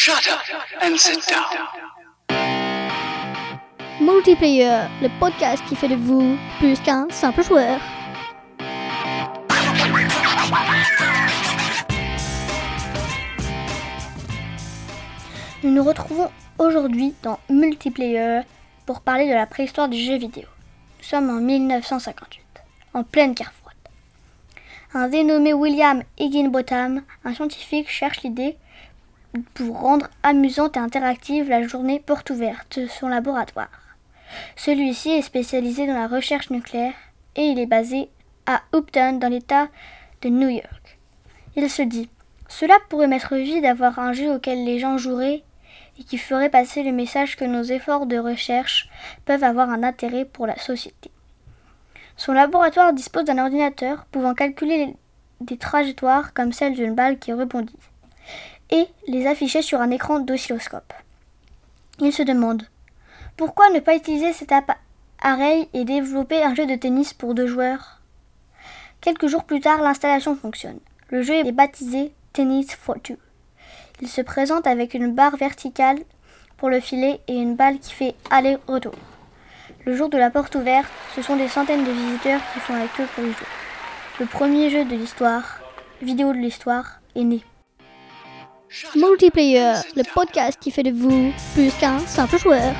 Shut up and sit down. Multiplayer, le podcast qui fait de vous plus qu'un simple joueur. Nous nous retrouvons aujourd'hui dans Multiplayer pour parler de la préhistoire du jeu vidéo. Nous sommes en 1958, en pleine guerre froide. Un dénommé William Higginbotham, un scientifique, cherche l'idée pour rendre amusante et interactive la journée porte ouverte de son laboratoire. Celui-ci est spécialisé dans la recherche nucléaire et il est basé à Upton dans l'État de New York. Il se dit Cela pourrait m'être vie d'avoir un jeu auquel les gens joueraient et qui ferait passer le message que nos efforts de recherche peuvent avoir un intérêt pour la société. Son laboratoire dispose d'un ordinateur pouvant calculer des trajectoires comme celle d'une balle qui rebondit et les afficher sur un écran d'oscilloscope. Il se demande pourquoi ne pas utiliser cet appareil et développer un jeu de tennis pour deux joueurs? Quelques jours plus tard, l'installation fonctionne. Le jeu est baptisé Tennis for Two. Il se présente avec une barre verticale pour le filet et une balle qui fait aller-retour. Le jour de la porte ouverte, ce sont des centaines de visiteurs qui font la queue pour y jouer. Le premier jeu de l'histoire, vidéo de l'histoire, est né. Multiplayer, le podcast qui fait de vous plus qu'un simple joueur.